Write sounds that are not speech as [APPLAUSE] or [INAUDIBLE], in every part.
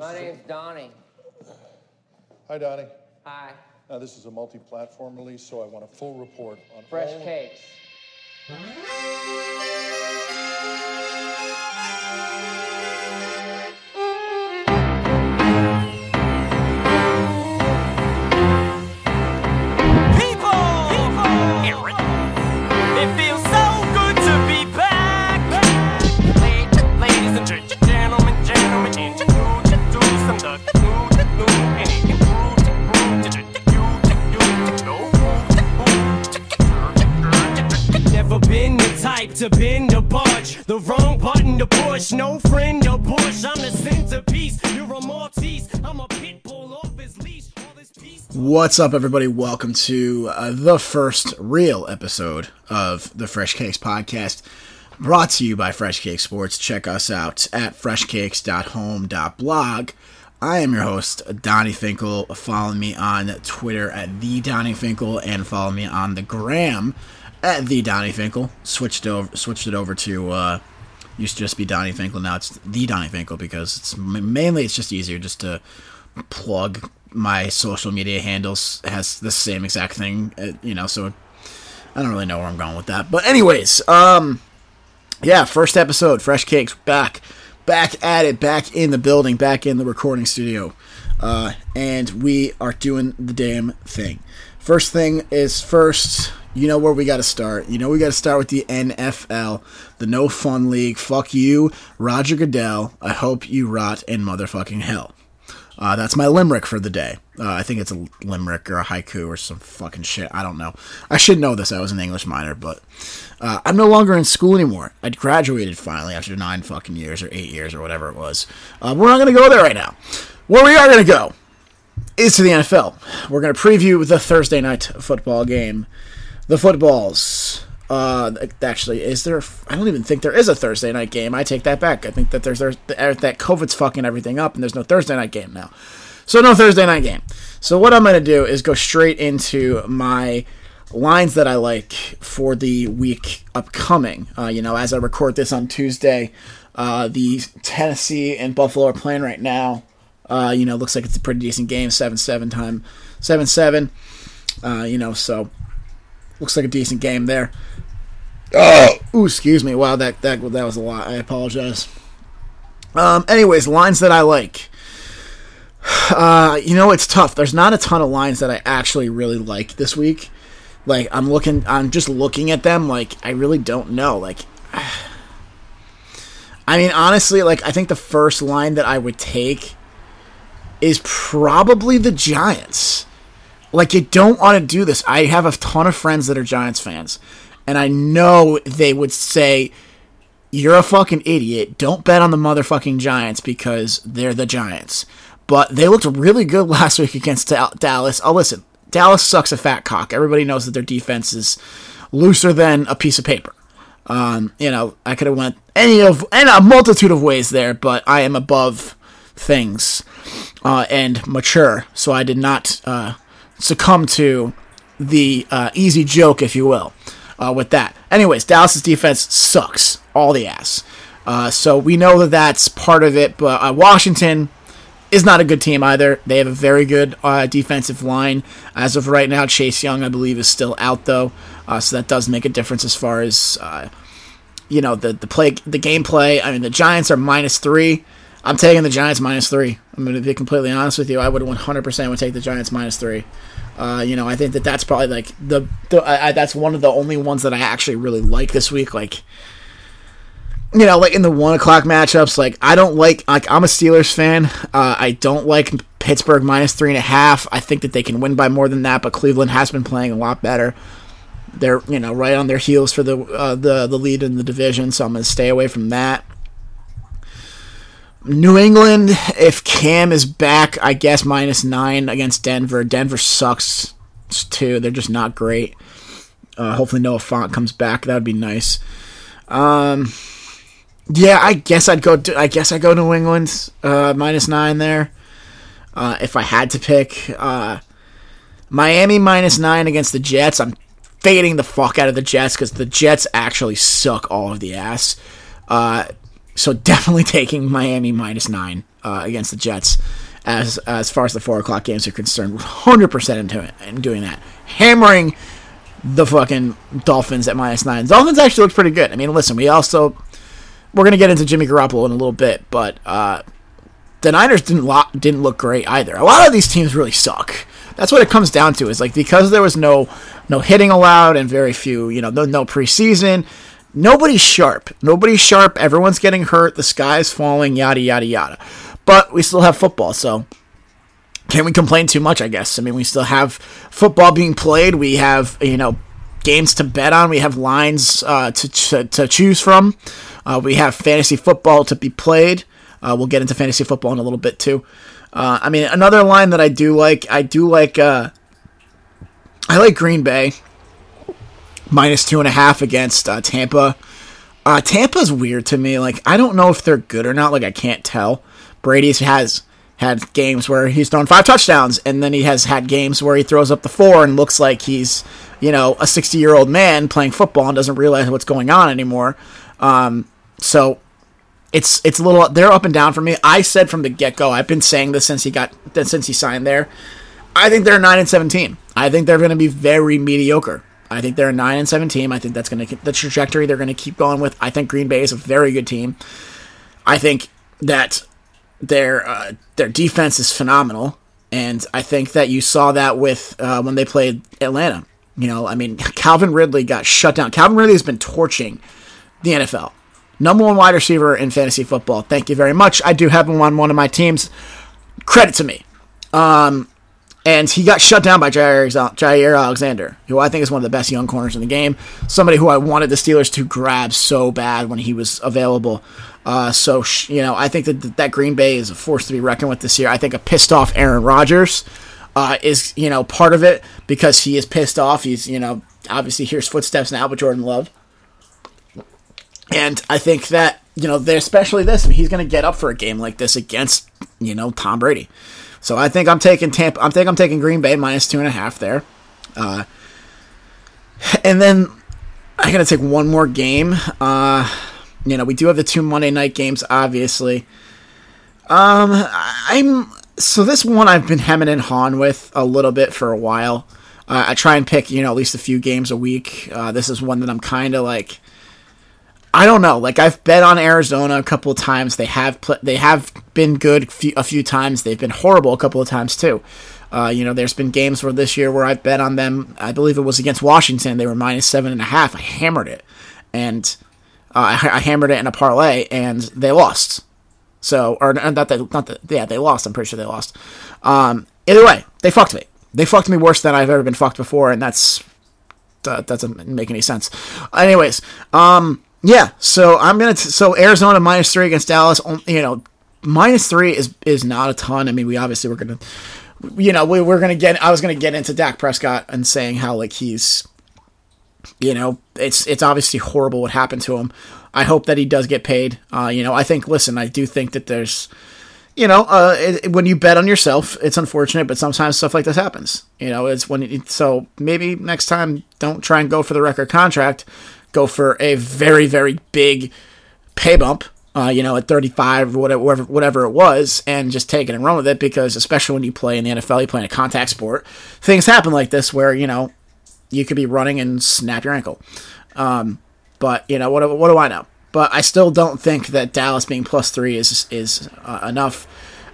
My name's Donnie. Hi, Donnie. Hi. Now, this is a multi-platform release, so I want a full report on Fresh all- cakes. To bend. The wrong button to push. No friend push. I'm the centerpiece. You're a Maltese. I'm a pit bull off his leash. What's up, everybody? Welcome to uh, the first real episode of the Fresh Cakes podcast, brought to you by Fresh Cake Sports. Check us out at freshcakes.home.blog. I am your host, Donnie Finkel. Follow me on Twitter at the Donnie Finkel and follow me on the gram at the Donnie Finkel. Switched over, switched it over to uh, used to just be Donnie Finkel. Now it's the Donnie Finkel because it's mainly it's just easier just to plug my social media handles has the same exact thing, uh, you know. So I don't really know where I'm going with that. But anyways, um, yeah, first episode, Fresh Cakes back, back at it, back in the building, back in the recording studio, uh, and we are doing the damn thing. First thing is first. You know where we got to start. You know we got to start with the NFL, the No Fun League. Fuck you, Roger Goodell. I hope you rot in motherfucking hell. Uh, that's my limerick for the day. Uh, I think it's a limerick or a haiku or some fucking shit. I don't know. I should know this. I was an English minor, but uh, I'm no longer in school anymore. I graduated finally after nine fucking years or eight years or whatever it was. Uh, we're not going to go there right now. Where we are going to go is to the NFL. We're going to preview the Thursday night football game. The footballs. Uh, actually, is there? I don't even think there is a Thursday night game. I take that back. I think that there's, there's that COVID's fucking everything up, and there's no Thursday night game now. So no Thursday night game. So what I'm gonna do is go straight into my lines that I like for the week upcoming. Uh, you know, as I record this on Tuesday, uh, the Tennessee and Buffalo are playing right now. Uh, you know, looks like it's a pretty decent game, seven seven time, seven seven. Uh, you know, so looks like a decent game there. Oh, ooh, excuse me. Wow, that that that was a lot. I apologize. Um, anyways, lines that I like. [SIGHS] Uh, you know, it's tough. There's not a ton of lines that I actually really like this week. Like, I'm looking, I'm just looking at them. Like, I really don't know. Like, [SIGHS] I mean, honestly, like, I think the first line that I would take is probably the Giants. Like, you don't want to do this. I have a ton of friends that are Giants fans, and I know they would say, You're a fucking idiot. Don't bet on the motherfucking Giants because they're the Giants. But they looked really good [LAUGHS] last week against Dal- Dallas. Oh, listen, Dallas sucks a fat cock. Everybody knows that their defense is looser than a piece of paper. Um, you know, I could have went any of and a multitude of ways there, but I am above things uh, and mature, so I did not uh, succumb to the uh, easy joke, if you will, uh, with that. Anyways, Dallas's defense sucks all the ass. Uh, so we know that that's part of it, but uh, Washington is not a good team either. They have a very good defensive line as of right now. Chase Young, I believe, is still out though, so that does make a difference as far as you know the the play, the gameplay. I mean, the Giants are minus three. I'm taking the Giants minus three. I'm going to be completely honest with you. I would 100% would take the Giants minus three. Uh, you know, I think that that's probably like the, the I, I, that's one of the only ones that I actually really like this week. Like, you know, like in the one o'clock matchups, like I don't like like I'm a Steelers fan. Uh, I don't like Pittsburgh minus three and a half. I think that they can win by more than that, but Cleveland has been playing a lot better. They're you know right on their heels for the uh, the the lead in the division, so I'm going to stay away from that. New England, if Cam is back, I guess minus nine against Denver. Denver sucks too. They're just not great. Uh, hopefully Noah Fant comes back. That would be nice. Um, yeah, I guess I'd go. To, I guess I go New England uh, minus nine there. Uh, if I had to pick, uh, Miami minus nine against the Jets. I'm fading the fuck out of the Jets because the Jets actually suck all of the ass. So definitely [LAUGHS] taking Miami minus nine uh, against the Jets as as far as the four o'clock games are concerned. 100% into it and doing that. Hammering the fucking Dolphins at minus nine. Dolphins actually looked pretty good. I mean, listen, we also we're gonna get into Jimmy Garoppolo in a little bit, but uh, the Niners didn't lo- didn't look great either. A lot of these teams really suck. That's what it comes down to. Is like because there was no no hitting allowed and very few, you know, no, no preseason. Nobody's sharp. Nobody's sharp. Everyone's getting hurt. The sky's falling. Yada yada yada. But we still have football, so can we complain too much? I guess. I mean, we still have football being played. We have you know games to bet on. We have lines uh, to, to to choose from. Uh, we have fantasy football to be played. Uh, we'll get into fantasy football in a little bit too. Uh, I mean, another line that I do like, I do like, uh, I like Green Bay minus two and a half against uh, Tampa. Uh, Tampa's weird to me. Like, I don't know if they're good or not. Like, I can't tell. Brady's has had games where he's thrown five touchdowns, and then he has had games where he throws up the four and looks like he's, you know, a 60 year old man playing football and doesn't realize what's going on anymore. Um, so it's it's a little they're up and down for me. I said from the get go, I've been saying this since he got since he signed there. I think they're nine and seventeen. I think they're going to be very mediocre. I think they're a nine and seven team. I think that's going to the trajectory they're going to keep going with. I think Green Bay is a very good team. I think that their uh, their defense is phenomenal, and I think that you saw that with uh, when they played Atlanta. You know, I mean, Calvin Ridley got shut down. Calvin Ridley has been torching the NFL. Number one wide receiver in fantasy football. Thank you very much. I do have him on one of my teams. Credit to me. Um, and he got shut down by Jaire, Jaire Alexander, who I think is one of the best young corners in the game. Somebody who I wanted the Steelers to grab so bad when he was available. Uh, so you know, I think that that Green Bay is a force to be reckoned with this year. I think a pissed off Aaron Rodgers uh, is you know part of it because he is pissed off. He's you know obviously hears footsteps now with Jordan Love. And I think that, you know, especially this, he's going to get up for a game like this against, you know, Tom Brady. So I think I'm taking Tampa. I think I'm taking Green Bay minus two and a half there. Uh, and then I got to take one more game. Uh, you know, we do have the two Monday night games, obviously. Um, I'm so this one I've been hemming and hawing with a little bit for a while. Uh, I try and pick, you know, at least a few games a week. Uh, this is one that I'm kind of like I don't know. Like I've bet on Arizona a couple of times. They have pl- they have been good a few, a few, times. They've been horrible a couple of times too. Uh, you know, there's been games where this year where I've bet on them. I believe it was against Washington. They were minus seven and a half. I hammered it, and uh, I, I, hammered it in a parlay, and they lost. So, or not that, not that, yeah, they lost. I'm pretty sure they lost. Um, either way, they fucked me. They fucked me worse than I've ever been fucked before, and that's that doesn't make any sense. Anyways, um yeah, so I'm gonna t- so Arizona minus three against Dallas. You know, minus three is is not a ton. I mean, we obviously we're gonna, you know, we, we're gonna get. I was gonna get into Dak Prescott and saying how like he's, you know, it's it's obviously horrible what happened to him. I hope that he does get paid. Uh, you know, I think. Listen, I do think that there's, you know, uh, it, when you bet on yourself, it's unfortunate, but sometimes stuff like this happens. You know, it's when it, so maybe next time don't try and go for the record contract go for a very very big pay bump. Uh, you know, at 35 or whatever, whatever it was, and just take it and run with it because, especially when you play in the NFL, you play in a contact sport, things happen like this where, you know, you could be running and snap your ankle. Um, but, you know, what, what do I know? But I still don't think that Dallas being plus three is is uh, enough.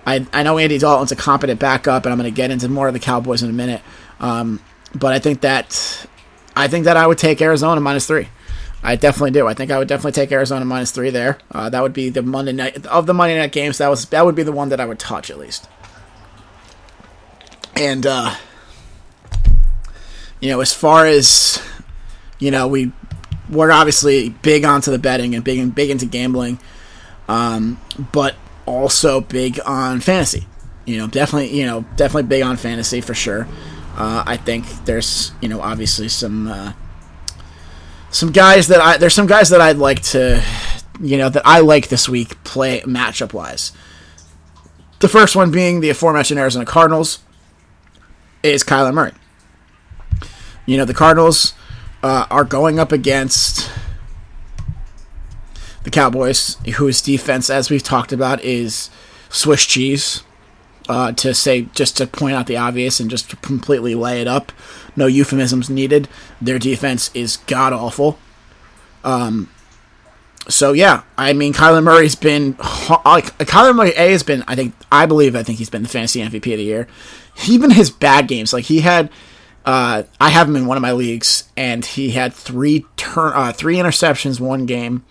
I, I know Andy Dalton's a competent backup, and I'm going to get into more of the Cowboys in a minute. Um, but I think that I think that I would take Arizona minus three. I definitely do. I think I would definitely take Arizona minus three there. Uh, that would be the Monday night of the Monday night games. That was that would be the one that I would touch at least. And uh, you know, as far as you know, we we're obviously big onto the betting and big big into gambling, um, but also big on fantasy. You know, definitely you know definitely big on fantasy for sure. Uh, I think there's you know obviously some uh, some guys that I there's some guys that I'd like to you know that I like this week play matchup wise. The first one being the aforementioned Arizona Cardinals is Kyler Murray. You know the Cardinals uh, are going up against the Cowboys, whose defense, as we've talked about, is Swiss cheese. Uh, to say just to point out the obvious and just to completely lay it up, no euphemisms needed. Their defense is god awful. Um, so yeah, I mean, Kyler Murray's been like Kyler Murray A has been. I think I believe I think he's been the fantasy MVP of the year. Even his bad games, like he had. Uh, I have him in one of my leagues, and he had three turn, uh, three interceptions one game.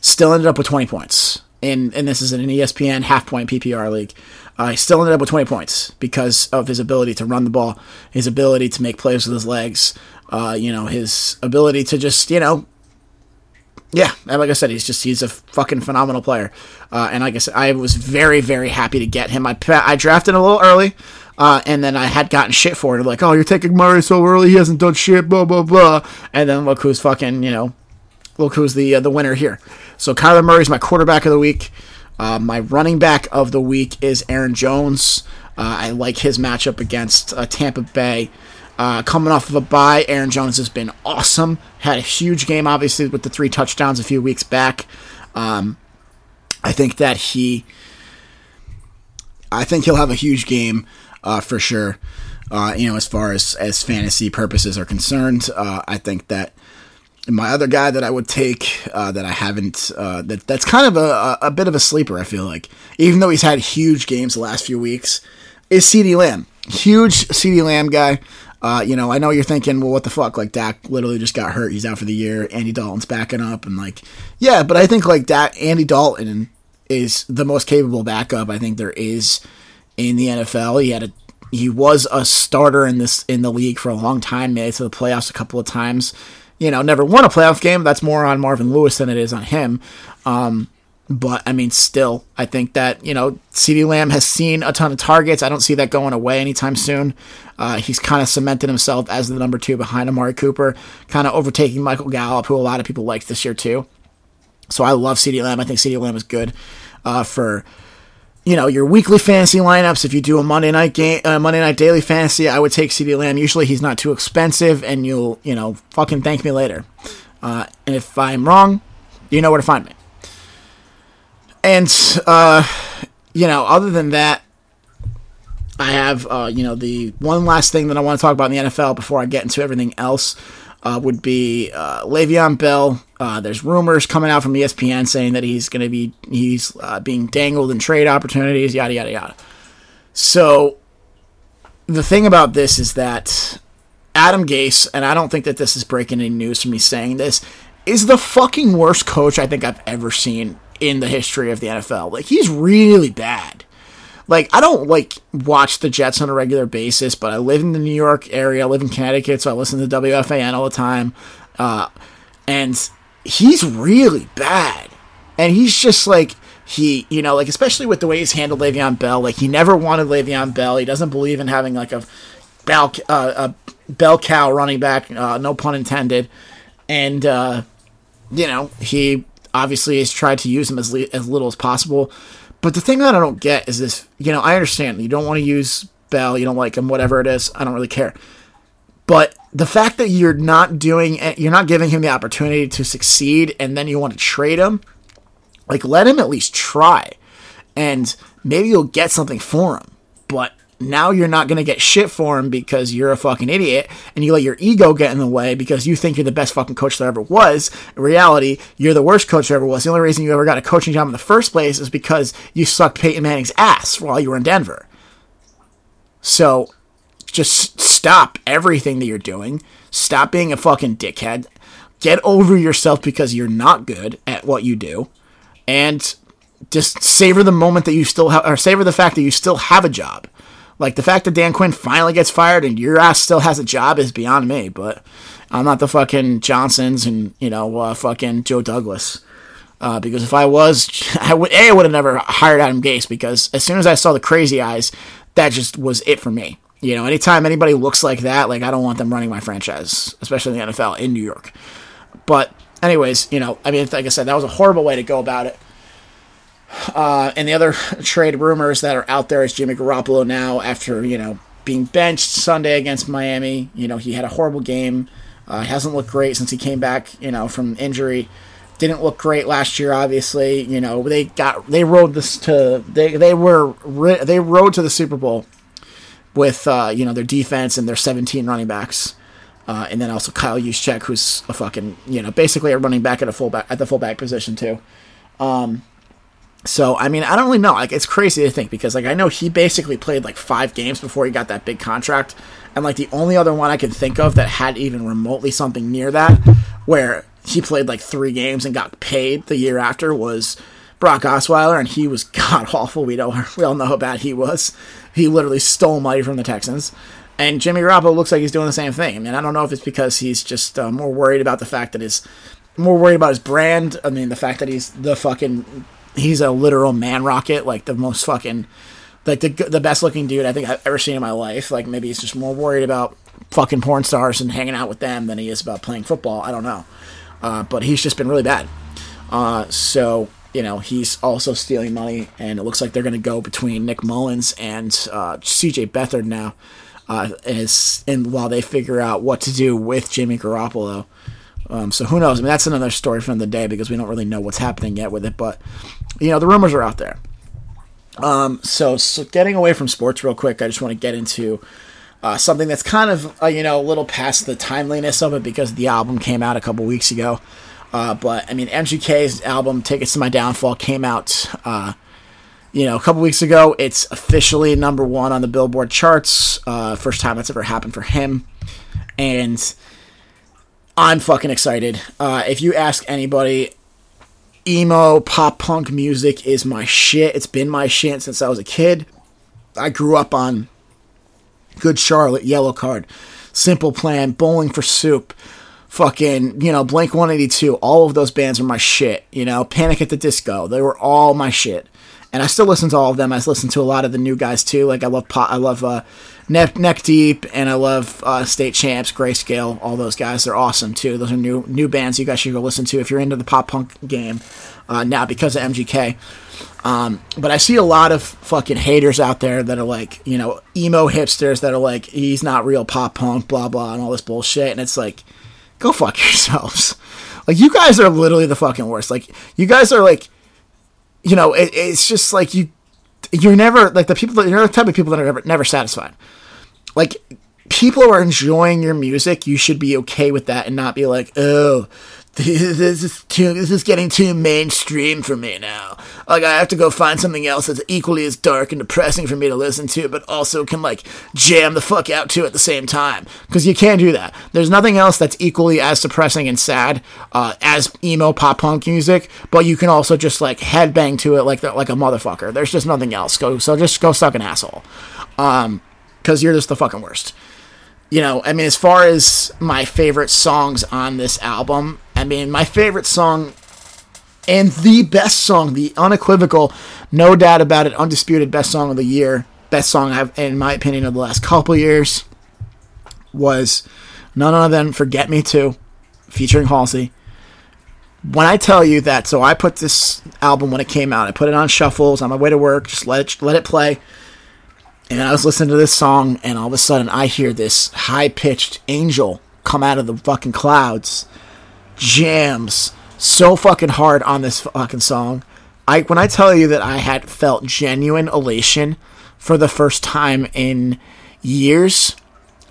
Still ended up with twenty points, and and this is in an ESPN half point PPR league. Uh, he still ended up with twenty points because of his ability to run the ball, his ability to make plays with his legs, uh, you know, his ability to just you know yeah, and like I said, he's just he's a fucking phenomenal player. Uh, and like I said, I was very very happy to get him. I I drafted a little early, uh, and then I had gotten shit for it. Like, oh, you're taking Murray so early, he hasn't done shit, blah blah blah. And then look who's fucking you know, look who's the uh, the winner here. So Kyler Murray's my quarterback of the week. Uh, my running back of the week is Aaron Jones. Uh, I like his matchup against uh, Tampa Bay. Uh, coming off of a bye, Aaron Jones has been awesome. Had a huge game, obviously, with the three touchdowns a few weeks back. Um, I think that he, I think he'll have a huge game uh, for sure. Uh, you know, as far as as fantasy purposes are concerned, I think that my other guy that I would take uh, that I haven't uh, that that's kind of a, a bit of a sleeper. I feel like, even though he's had huge games the last few weeks, is CeeDee Lamb. Huge CeeDee Lamb guy. Uh, you know, I know you're thinking, well, what the fuck? Like Dak literally just got hurt; he's out for the year. Andy Dalton's backing up, and like, yeah, but I think like Dak, Andy Dalton is the most capable backup I think there is in the NFL. He had a he was a starter in this in the league for a long time, made it to the playoffs a couple of times. You know, never won a playoff game. That's more on Marvin Lewis than it is on him. Um, but I mean, still, I think that you know, CeeDee Lamb has seen a ton of targets. I don't see that going away anytime soon. Uh, he's kind of cemented himself as the number two behind Amari Cooper, kind of overtaking Michael Gallup, who a lot of people liked this year too. So I love CeeDee Lamb. I think CeeDee Lamb is good uh, for you know your weekly fantasy lineups. If you do a Monday night game, uh, Monday night daily fantasy, I would take CeeDee Lamb. Usually he's not too expensive, and you'll you know fucking thank me later. Uh, and if I'm wrong, you know where to find me. And uh, you know, other than that, I have uh, you know the one last thing that I want to talk about in the NFL before I get into everything else. Uh, would be uh, Le'Veon Bell. Uh, there's rumors coming out from ESPN saying that he's going to be he's uh, being dangled in trade opportunities, yada yada yada. So the thing about this is that Adam Gase, and I don't think that this is breaking any news from me saying this, is the fucking worst coach I think I've ever seen in the history of the NFL. Like he's really bad. Like I don't like watch the Jets on a regular basis, but I live in the New York area. I live in Connecticut, so I listen to WFAN all the time. Uh, and he's really bad. And he's just like he, you know, like especially with the way he's handled Le'Veon Bell. Like he never wanted Le'Veon Bell. He doesn't believe in having like a bell uh, a bell cow running back. Uh, no pun intended. And uh, you know he obviously has tried to use him as, li- as little as possible. But the thing that I don't get is this, you know, I understand you don't want to use Bell, you don't like him, whatever it is, I don't really care. But the fact that you're not doing you're not giving him the opportunity to succeed and then you want to trade him, like let him at least try. And maybe you'll get something for him. But now you're not going to get shit for him because you're a fucking idiot and you let your ego get in the way because you think you're the best fucking coach there ever was. In reality, you're the worst coach there ever was. The only reason you ever got a coaching job in the first place is because you sucked Peyton Manning's ass while you were in Denver. So just stop everything that you're doing. Stop being a fucking dickhead. Get over yourself because you're not good at what you do. And just savor the moment that you still have, or savor the fact that you still have a job like the fact that Dan Quinn finally gets fired and your ass still has a job is beyond me. But I'm not the fucking Johnsons and you know uh, fucking Joe Douglas. Uh, because if I was, [LAUGHS] I would a I would have never hired Adam Gase because as soon as I saw the crazy eyes, that just was it for me. You know, anytime anybody looks like that, like I don't want them running my franchise, especially in the NFL in New York. But anyways, you know, I mean, like I said, that was a horrible way to go about it. Uh, and the other trade rumors that are out there is Jimmy Garoppolo now after you know being benched Sunday against Miami. You know he had a horrible game. Uh, hasn't looked great since he came back. You know from injury. didn't look great last year. Obviously, you know they got they rode this to they they were they rode to the Super Bowl with uh, you know their defense and their 17 running backs, uh, and then also Kyle Juszczyk, who's a fucking you know basically a running back at a fullback at the fullback position too. Um, so I mean I don't really know. Like it's crazy to think because like I know he basically played like five games before he got that big contract, and like the only other one I can think of that had even remotely something near that, where he played like three games and got paid the year after was Brock Osweiler, and he was [LAUGHS] god awful. We know we all know how bad he was. He literally stole money from the Texans. And Jimmy Garoppolo looks like he's doing the same thing. I mean, I don't know if it's because he's just uh, more worried about the fact that his more worried about his brand. I mean, the fact that he's the fucking he's a literal man rocket, like the most fucking like the the best looking dude I think I've ever seen in my life. Like maybe he's just more worried about fucking porn stars and hanging out with them than he is about playing football. I don't know. Uh, but he's just been really bad. Uh, so you know he's also stealing money, and it looks like they're going to go between Nick Mullens and uh, C.J. Beathard now, uh, as and while they figure out what to do with Jimmy Garoppolo. Um, so who knows? I mean, that's another story from the day because we don't really know what's happening yet with it. But you know, the rumors are out there. Um, so, so getting away from sports real quick, I just want to get into uh, something that's kind of uh, you know a little past the timeliness of it because the album came out a couple weeks ago. Uh, but I mean, MGK's album "Tickets to My Downfall" came out, uh, you know, a couple weeks ago. It's officially number one on the Billboard charts. Uh, first time that's ever happened for him, and I'm fucking excited. Uh, if you ask anybody, emo pop punk music is my shit. It's been my shit since I was a kid. I grew up on Good Charlotte, Yellowcard, Simple Plan, Bowling for Soup, fucking, you know, Blink 182. All of those bands are my shit. You know, Panic at the Disco. They were all my shit. And I still listen to all of them. I listen to a lot of the new guys too. Like I love pop, I love uh, Neck, Neck Deep, and I love uh, State Champs, Grayscale. All those guys, they're awesome too. Those are new new bands you guys should go listen to if you're into the pop punk game uh, now because of MGK. Um, but I see a lot of fucking haters out there that are like, you know, emo hipsters that are like, he's not real pop punk, blah blah, and all this bullshit. And it's like, go fuck [LAUGHS] yourselves. Like you guys are literally the fucking worst. Like you guys are like, you know, it, it's just like you, you're never like the people that you're the type of people that are never never satisfied. Like people are enjoying your music, you should be okay with that and not be like, oh, [LAUGHS] this is too, this is getting too mainstream for me now. Like I have to go find something else that's equally as dark and depressing for me to listen to, but also can like jam the fuck out to at the same time. Because you can't do that. There's nothing else that's equally as depressing and sad uh, as emo pop punk music, but you can also just like headbang to it like like a motherfucker. There's just nothing else. Go so just go suck an asshole. Um, because you're just the fucking worst you know, I mean, as far as my favorite songs on this album, I mean, my favorite song and the best song, the unequivocal, no doubt about it, undisputed best song of the year, best song I've, in my opinion, of the last couple years, was none other than "Forget Me Too," featuring Halsey. When I tell you that, so I put this album when it came out, I put it on shuffles on my way to work, just let it let it play and I was listening to this song, and all of a sudden I hear this high pitched angel come out of the fucking clouds, jams so fucking hard on this fucking song. I when I tell you that I had felt genuine elation for the first time in years,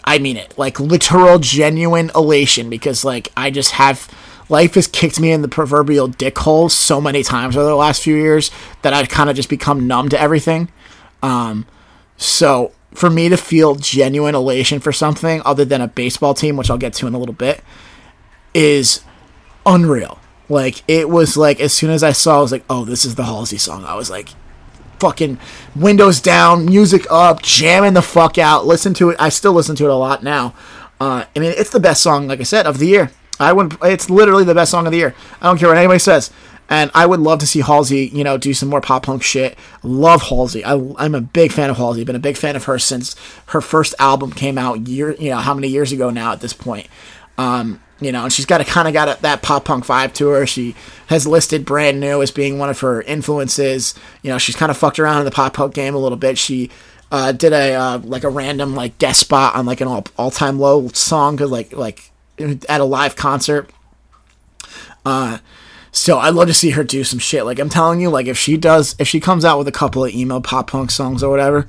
I mean it. Like literal genuine elation because like I just have life has kicked me in the proverbial dick hole so many times over the last few years that I've kind of just become numb to everything. Um, so for me to feel genuine elation for something other than a baseball team, which I'll get to in a little bit, is unreal. Like it was like as soon as I saw, I was like, "Oh, this is the Halsey song." I was like, "Fucking windows down, music up, jamming the fuck out." Listen to it. I still listen to it a lot now. Uh, I mean, it's the best song, like I said, of the year. I would. It's literally the best song of the year. I don't care what anybody says. And I would love to see Halsey, you know, do some more pop punk shit. Love Halsey. I, am a big fan of Halsey. Been a big fan of her since her first album came out. Year, you know, how many years ago now at this point? Um, you know, and she's got a kind of got a, that pop punk vibe to her. She has listed brand new as being one of her influences. You know, she's kind of fucked around in the pop punk game a little bit. She uh, did a uh, like a random like guest spot on like an all all time low song, like like at a live concert. Uh, So I'd love to see her do some shit. Like I'm telling you, like if she does, if she comes out with a couple of emo pop punk songs or whatever,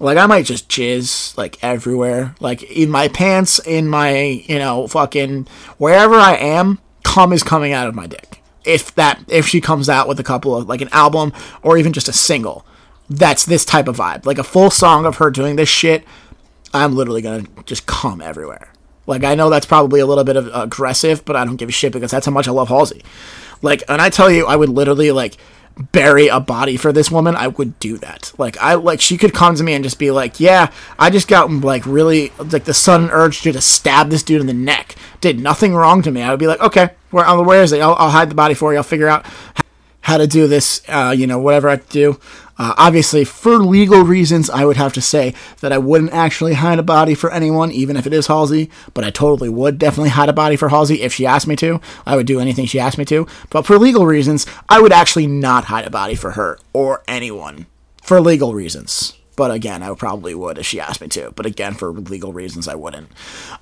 like I might just jizz like everywhere, like in my pants, in my you know fucking wherever I am. Cum is coming out of my dick. If that if she comes out with a couple of like an album or even just a single, that's this type of vibe. Like a full song of her doing this shit, I'm literally gonna just cum everywhere. Like I know that's probably a little bit of aggressive, but I don't give a shit because that's how much I love Halsey. Like, and I tell you, I would literally like bury a body for this woman. I would do that. Like, I like she could come to me and just be like, "Yeah, I just got like really like the sudden urge to stab this dude in the neck. Did nothing wrong to me." I would be like, "Okay, where uh, where is it? I'll, I'll hide the body for you. I'll figure out how to do this. Uh, you know, whatever I have to do." Uh, obviously, for legal reasons, I would have to say that I wouldn't actually hide a body for anyone, even if it is Halsey. But I totally would definitely hide a body for Halsey if she asked me to. I would do anything she asked me to. But for legal reasons, I would actually not hide a body for her or anyone for legal reasons. But again, I probably would if she asked me to. But again, for legal reasons, I wouldn't.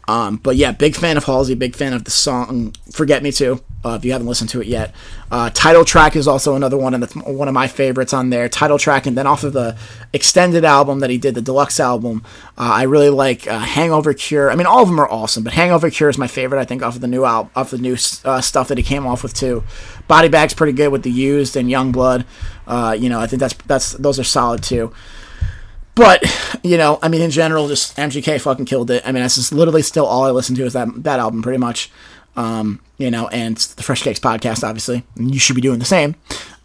Um, but yeah, big fan of Halsey. Big fan of the song "Forget Me Too." Uh, if you haven't listened to it yet, uh, title track is also another one, and that's one of my favorites on there. Title track, and then off of the extended album that he did, the deluxe album, uh, I really like uh, "Hangover Cure." I mean, all of them are awesome, but "Hangover Cure" is my favorite. I think off of the new album, off the new uh, stuff that he came off with too. Body Bag's pretty good with the Used and Yungblud. Uh, you know, I think that's that's those are solid too. But you know, I mean, in general, just MGK fucking killed it. I mean, that's just literally still all I listen to is that that album, pretty much. Um, you know, and the Fresh Cakes podcast, obviously. You should be doing the same,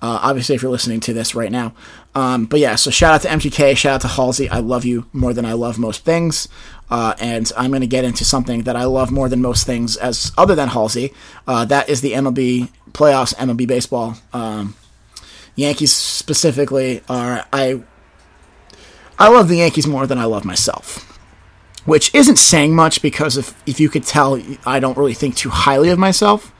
uh, obviously, if you're listening to this right now. Um, but yeah, so shout out to MGK, shout out to Halsey. I love you more than I love most things. Uh, and I'm going to get into something that I love more than most things, as other than Halsey. Uh, that is the MLB playoffs, MLB baseball. Um, Yankees specifically are I I love the Yankees more than I love myself. Which isn't saying much because if if you could tell I don't really think too highly of myself,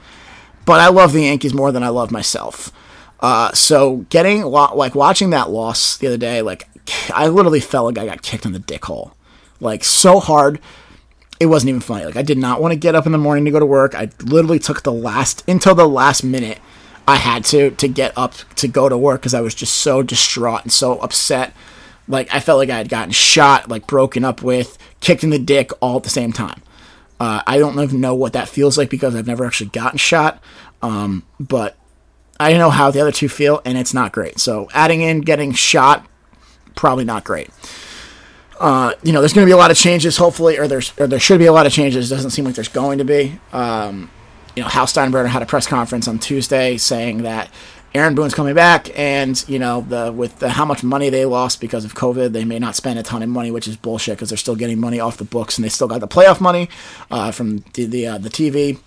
but I love the Yankees more than I love myself. Uh, so getting like watching that loss the other day, like I literally felt like I got kicked in the dick hole, like so hard. It wasn't even funny. Like I did not want to get up in the morning to go to work. I literally took the last until the last minute I had to to get up to go to work because I was just so distraught and so upset like I felt like I had gotten shot, like broken up with, kicked in the dick all at the same time. Uh, I don't even know what that feels like because I've never actually gotten shot. Um, but I know how the other two feel, and it's not great. So adding in getting shot, probably not great. Uh, you know, there's going to be a lot of changes, hopefully, or there's or there should be a lot of changes. It doesn't seem like there's going to be. Um, you know, Hal Steinbrenner had a press conference on Tuesday saying that Aaron Boone's coming back, and you know the with the, how much money they lost because of COVID, they may not spend a ton of money, which is bullshit because they're still getting money off the books, and they still got the playoff money uh, from the the, uh, the TV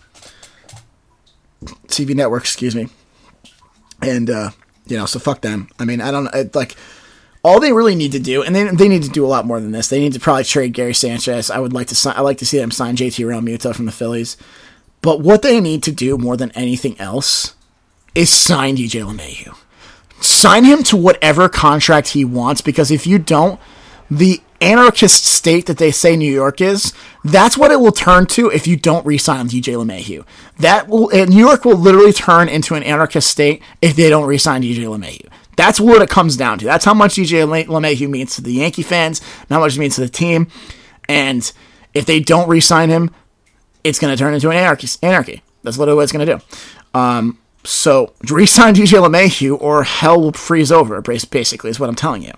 TV network, excuse me, and uh, you know so fuck them. I mean I don't I, like all they really need to do, and they, they need to do a lot more than this. They need to probably trade Gary Sanchez. I would like to sign, I like to see them sign JT Realmuto from the Phillies, but what they need to do more than anything else is sign DJ LeMahieu. Sign him to whatever contract he wants because if you don't, the anarchist state that they say New York is, that's what it will turn to if you don't re-sign DJ LeMahieu. That will New York will literally turn into an anarchist state if they don't re-sign DJ LeMahieu. That's what it comes down to. That's how much DJ LeMahieu means to the Yankee fans, how much it means to the team. And if they don't re-sign him, it's going to turn into an anarchy. Anarchy. That's literally what it's going to do. Um, so resign DJ LeMahieu or hell will freeze over. Basically, is what I'm telling you.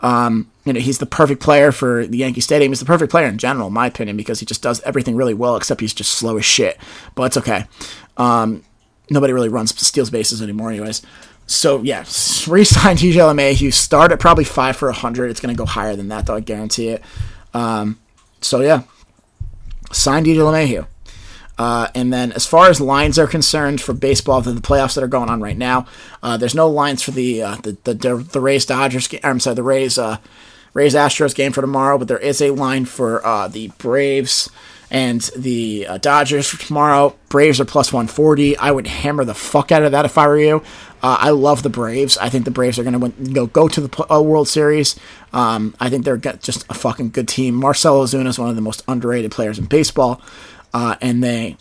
Um, you know, he's the perfect player for the Yankee Stadium. He's the perfect player in general, in my opinion, because he just does everything really well, except he's just slow as shit. But it's okay. Um, nobody really runs steals bases anymore, anyways. So yeah, [LAUGHS] resign DJ LeMahieu. Start at probably five for hundred. It's gonna go higher than that, though. I guarantee it. Um, so yeah, sign DJ LeMahieu. Uh, and then, as far as lines are concerned for baseball, the, the playoffs that are going on right now, uh, there's no lines for the uh, the, the, the Rays Dodgers. I'm sorry, the Rays uh, Rays Astros game for tomorrow, but there is a line for uh, the Braves and the uh, Dodgers for tomorrow. Braves are plus 140. I would hammer the fuck out of that if I were you. I love the Braves. I think the Braves are going to go go to the World Series. Um, I think they're just a fucking good team. Marcell Ozuna is one of the most underrated players in baseball uh, and they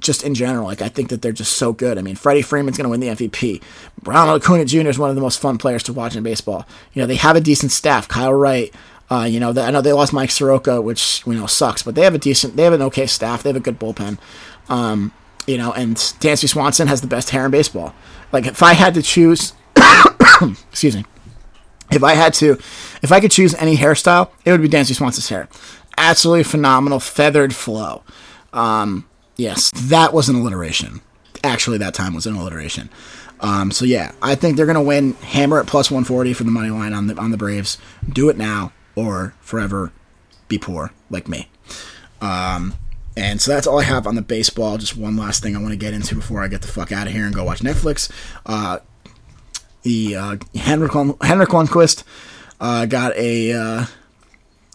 just in general. Like I think that they're just so good. I mean, Freddie Freeman's going to win the MVP. Ronald Acuna Jr. is one of the most fun players to watch in baseball. You know, they have a decent staff. Kyle Wright. Uh, you know, the, I know they lost Mike Soroka, which you know sucks, but they have a decent, they have an okay staff. They have a good bullpen. Um, you know, and Dansby Swanson has the best hair in baseball. Like if I had to choose, [COUGHS] excuse me, if I had to, if I could choose any hairstyle, it would be Dansby Swanson's hair. Absolutely phenomenal, feathered flow. Um, yes, that was an alliteration. Actually, that time was an alliteration. Um, so yeah, I think they're gonna win. Hammer at plus 140 for the money line on the on the Braves. Do it now or forever be poor like me. Um, and so that's all I have on the baseball. Just one last thing I want to get into before I get the fuck out of here and go watch Netflix. Uh, the uh, Henrik Henrik Lundqvist uh, got a uh,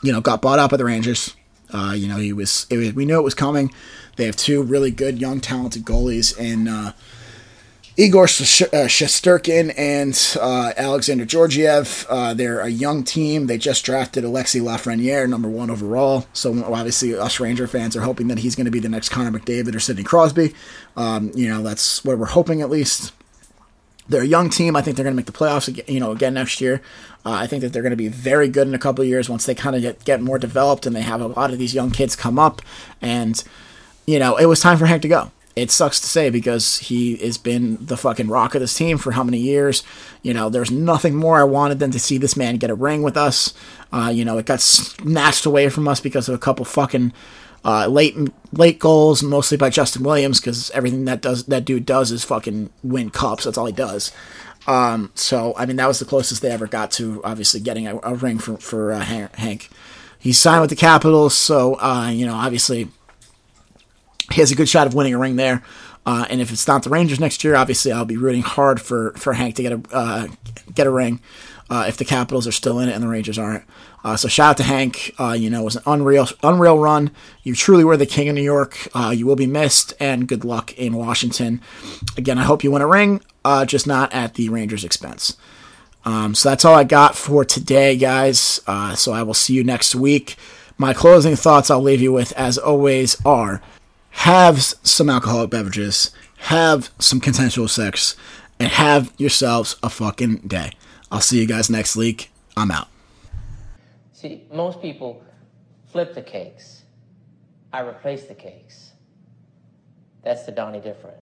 you know got bought out by the Rangers. Uh, you know he was, was, we knew it was coming. They have two really good young talented goalies in uh, Igor Shesterkin and uh, Alexander Georgiev. Uh, they're a young team. They just drafted Alexi Lafreniere, number one overall. So obviously, us Ranger fans are hoping that he's going to be the next Connor McDavid or Sidney Crosby. Um, you know, that's what we're hoping at least. They're a young team. I think they're going to make the playoffs again, you know, again next year. Uh, I think that they're going to be very good in a couple years once they kind of get, get more developed and they have a lot of these young kids come up. And, you know, it was time for Hank to go. It sucks to say because he has been the fucking rock of this team for how many years. You know, there's nothing more I wanted than to see this man get a ring with us. Uh, you know, it got snatched away from us because of a couple fucking uh, late late goals, mostly by Justin Williams, because everything that does that dude does is fucking win cups. That's all he does. Um, so I mean, that was the closest they ever got to obviously getting a, a ring for for uh, Hank. He signed with the Capitals, so uh, you know obviously he has a good shot of winning a ring there. Uh, and if it's not the Rangers next year, obviously I'll be rooting hard for, for Hank to get a uh, get a ring. Uh, if the Capitals are still in it and the Rangers aren't. Uh, so shout out to Hank. Uh, you know, it was an unreal, unreal run. You truly were the king of New York. Uh, you will be missed, and good luck in Washington. Again, I hope you win a ring, uh, just not at the Rangers' expense. Um, so that's all I got for today, guys. Uh, so I will see you next week. My closing thoughts I'll leave you with, as always, are have some alcoholic beverages, have some consensual sex, and have yourselves a fucking day. I'll see you guys next week. I'm out. See, most people flip the cakes. I replace the cakes. That's the Donnie different.